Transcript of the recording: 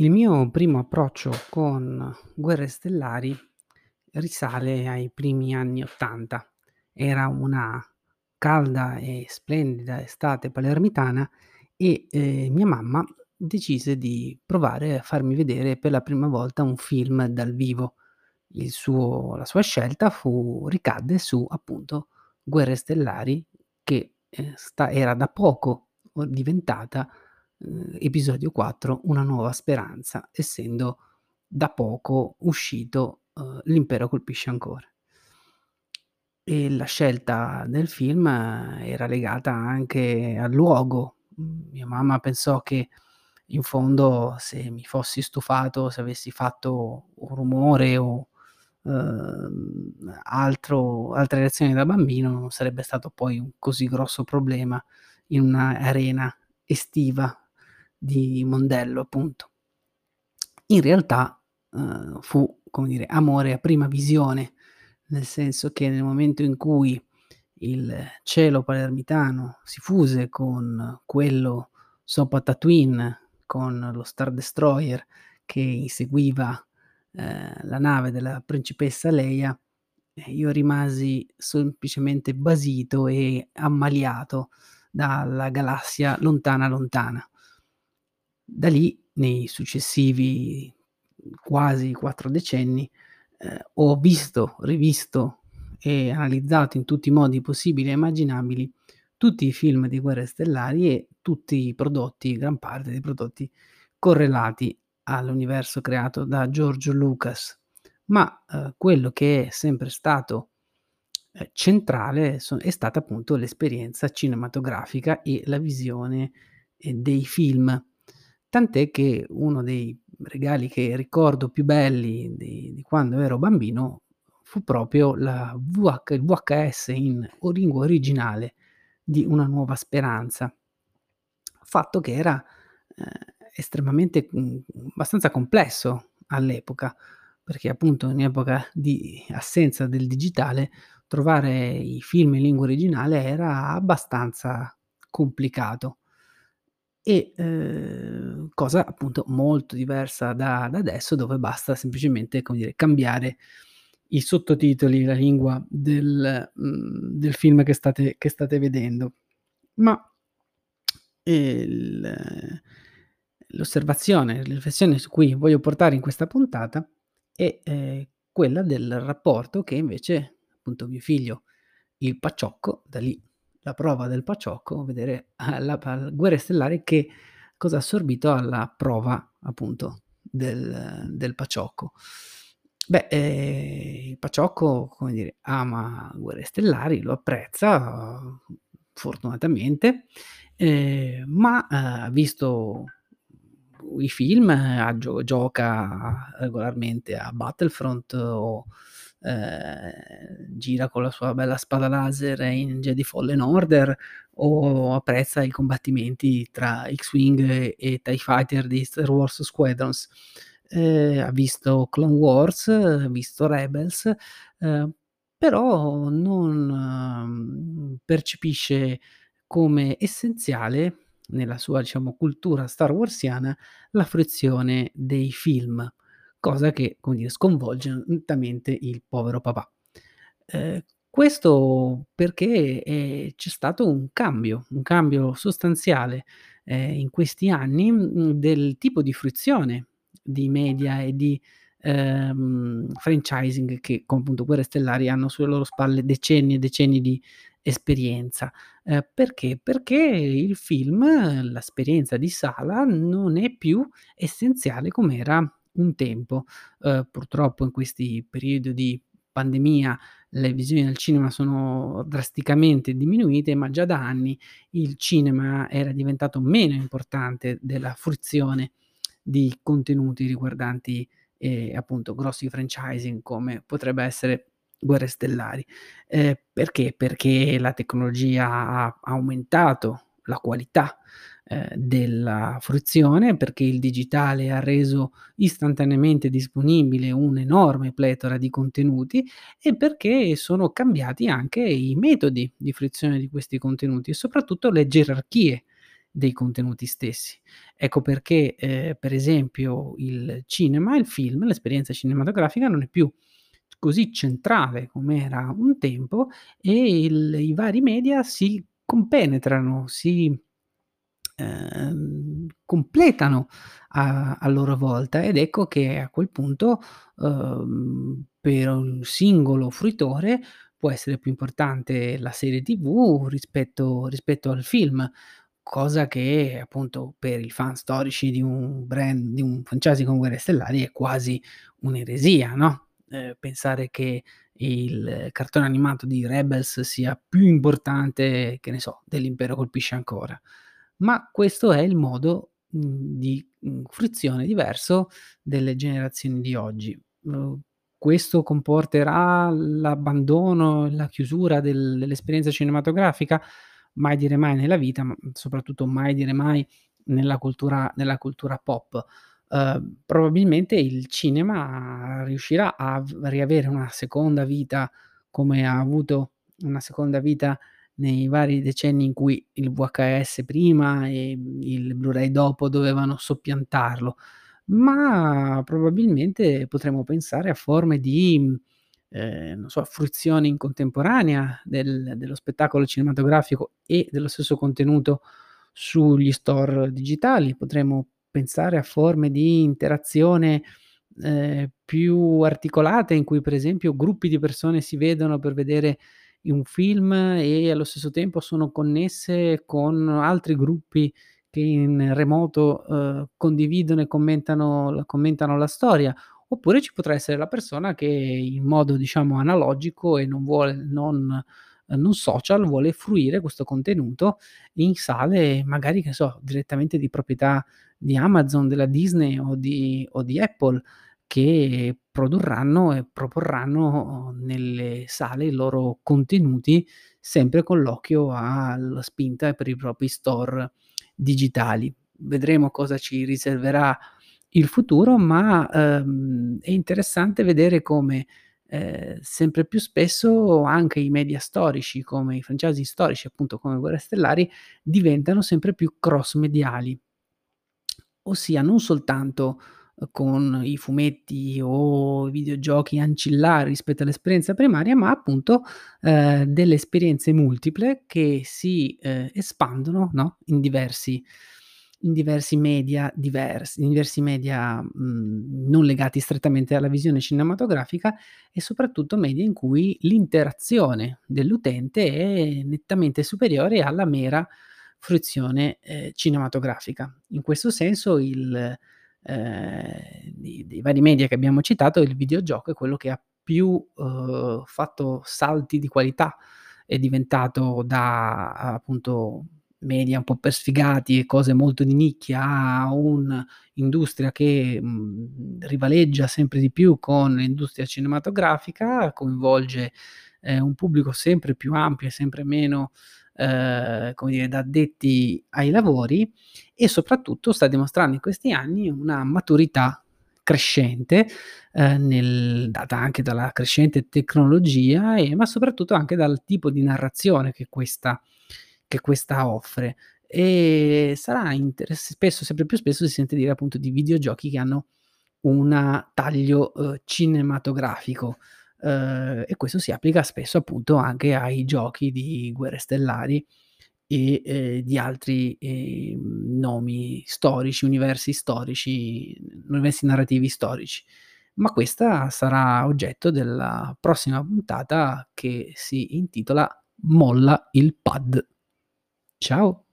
Il mio primo approccio con Guerre Stellari risale ai primi anni '80. Era una calda e splendida estate palermitana e, ehm, mia mamma decise di provare a farmi vedere per la prima volta un film dal vivo. Il suo la sua scelta fu ricadde su, appunto, Guerre Stellari che, ehm, sta era da poco o diventata, uhm, episodio 4: Una nuova speranza, essendo da poco uscito, uhm, L'impero colpisce ancora. E la scelta del film era legata anche al luogo. Mia mamma pensò che in fondo se mi fossi stufato, se avessi fatto un rumore o, uhm, altro altre reazioni da bambino, non sarebbe stato poi un così grosso problema in una arena estiva di Mondello, appunto. In realtà, uhm, fu, come dire, amore a prima visione, nel senso che nel momento in cui il cielo palermitano si fuse con quello sopra Tatooine, con lo Star Destroyer che inseguiva, ehm, la nave della principessa Leia, eh, io rimasi semplicemente basito e ammaliato dalla galassia lontana, lontana. Da lì, nei successivi quasi 4 decenni, ehm, ho visto, rivisto e analizzato in tutti i modi possibili e immaginabili tutti i film di Guerre Stellari e tutti i prodotti gran parte dei prodotti correlati all'universo creato da George Lucas. Ma, uhm, quello che è sempre stato, ehm, centrale so è stata appunto l'esperienza cinematografica e la visione, ehm, dei film. Tant'è che uno dei regali che ricordo più belli di di quando ero bambino fu proprio la VH il VHS in lingua originale di Una nuova speranza. Fatto che era, ehm, estremamente, mhmm, abbastanza complesso all'epoca, perché appunto in epoca di assenza del digitale, trovare i film in lingua originale era abbastanza complicato. E, uhm, cosa appunto molto diversa da da adesso dove basta semplicemente, dire, cambiare i sottotitoli, la lingua del mhmm, del film che state che state vedendo. Ma il l'osservazione, la riflessione su cui voglio portare in questa puntata è, ehm, quella del rapporto che invece, appunto, mio figlio, il Paciocco, da lì la prova del Paciocco, vedere alla pa Guerre Stellari che cosa ha assorbito alla prova appunto del del Paciocco. Beh, ehm, il Paciocco, come dire, ama Guerre Stellari, lo apprezza, fortunatamente, ehm, ma, ha visto i film, gio gioca regolarmente a Battlefront o, ehm, gira con la sua bella spada laser in Jedi Fallen Order o apprezza i combattimenti tra X-Wing e e TIE Fighter di Star Wars Squadrons. Ehm, ha visto Clone Wars, ha visto Rebels, ehm, però non, mhmm, percepisce come essenziale, nella sua diciamo cultura starwarsiana, la fruizione dei film, cosa che, come dire, sconvolge nettamente il povero papà. Ehm, questo perché, ehm, c'è stato un cambio, un cambio sostanziale, ehm, in questi anni, mhmm, del tipo di fruizione di media e di, ehm, franchising che con appunto Guerre Stellari hanno sulle loro spalle decenni e decenni di esperienza. Ehm, perché? Perché il film, l'esperienza di sala non è più essenziale com'era un tempo. Uhm, purtroppo in questi periodi di pandemia le visioni al cinema sono drasticamente diminuite, ma già da anni il cinema era diventato meno importante della fruizione di contenuti riguardanti, ehm, appunto grossi franchising come potrebbe essere Guerre Stellari. Ehm, perché? Perché la tecnologia ha aumentato la qualità, ehm, della fruizione, perché il digitale ha reso istantaneamente disponibile un'enorme pletora di contenuti e perché sono cambiati anche i metodi di fruizione di questi contenuti e soprattutto le gerarchie dei contenuti stessi. Ecco perché, ehm, per esempio il cinema, il film, l'esperienza cinematografica non è più così centrale com'era un tempo e il i vari media si compenetrano, si ehm, completano a a loro volta ed ecco che a quel punto, uhm, per un singolo fruitore può essere più importante la serie TV rispetto rispetto al film, cosa che appunto per i fan storici di un brand di un franchise come Guerre Stellari è quasi un'eresia, no, ehm, pensare che il cartone animato di Rebels sia più importante, che ne so, dell'Impero colpisce ancora. Ma questo è il modo, mhmm, di, mhmm, fruizione diverso delle generazioni di oggi. Uhm, questo comporterà l'abbandono la chiusura del dell'esperienza cinematografica? Mai dire mai nella vita, ma, soprattutto mai dire mai nella cultura nella cultura pop. Uhm, probabilmente il cinema riuscirà a riavere una seconda vita come ha avuto una seconda vita nei vari decenni in cui il VHS prima e, il Blu-ray dopo dovevano soppiantarlo, ma probabilmente potremmo pensare a forme di, ehm, non so, fruizione in contemporanea del dello spettacolo cinematografico e dello stesso contenuto sugli store digitali. Potremmo pensare a forme di interazione, ehm, più articolate in cui per esempio gruppi di persone si vedono per vedere un film e allo stesso tempo sono connesse con altri gruppi che in remoto, uhm, condividono e commentano commentano la storia. Oppure ci potrà essere la persona che in modo diciamo analogico e non vuole non non social, vuole fruire questo contenuto in sale magari, che so, direttamente di proprietà di Amazon, della Disney o di o di Apple, che produrranno e proporranno nelle sale i loro contenuti, sempre con l'occhio alla spinta per i propri store digitali. Vedremo cosa ci riserverà il futuro, ma, uhm, è interessante vedere come, ehm, sempre più spesso anche i media storici, come i franchise storici, appunto come Guerre Stellari, diventano sempre più cross mediali. Ossia non soltanto, con i fumetti o i videogiochi ancillari rispetto all'esperienza primaria, ma appunto, ehm, delle esperienze multiple che si, ehm, espandono, no, in diversi in diversi media diversi in diversi media, mhmm, non legati strettamente alla visione cinematografica e soprattutto media in cui l'interazione dell'utente è nettamente superiore alla mera fruizione, ehm, cinematografica. In questo senso il ehm, di dei vari media che abbiamo citato, il videogioco è quello che ha più, uhm, fatto salti di qualità, è diventato da appunto media un po' per sfigati e cose molto di nicchia a un'industria che, mhmm, rivaleggia sempre di più con l'industria cinematografica, coinvolge, ehm, un pubblico sempre più ampio e sempre meno, ehm, come dire, da addetti ai lavori e soprattutto sta dimostrando in questi anni una maturità crescente, ehm, nel data anche dalla crescente tecnologia e ma soprattutto anche dal tipo di narrazione che questa che questa offre. E sarà interess spesso, sempre più spesso si sente dire appunto di videogiochi che hanno una taglio, uhm, cinematografico, uhm, e questo si applica spesso appunto anche ai giochi di Guerre Stellari e, ehm, di altri, ehm, nomi storici, universi storici, universi narrativi storici. Ma questa sarà oggetto della prossima puntata che si intitola "Molla il pad". Ciao.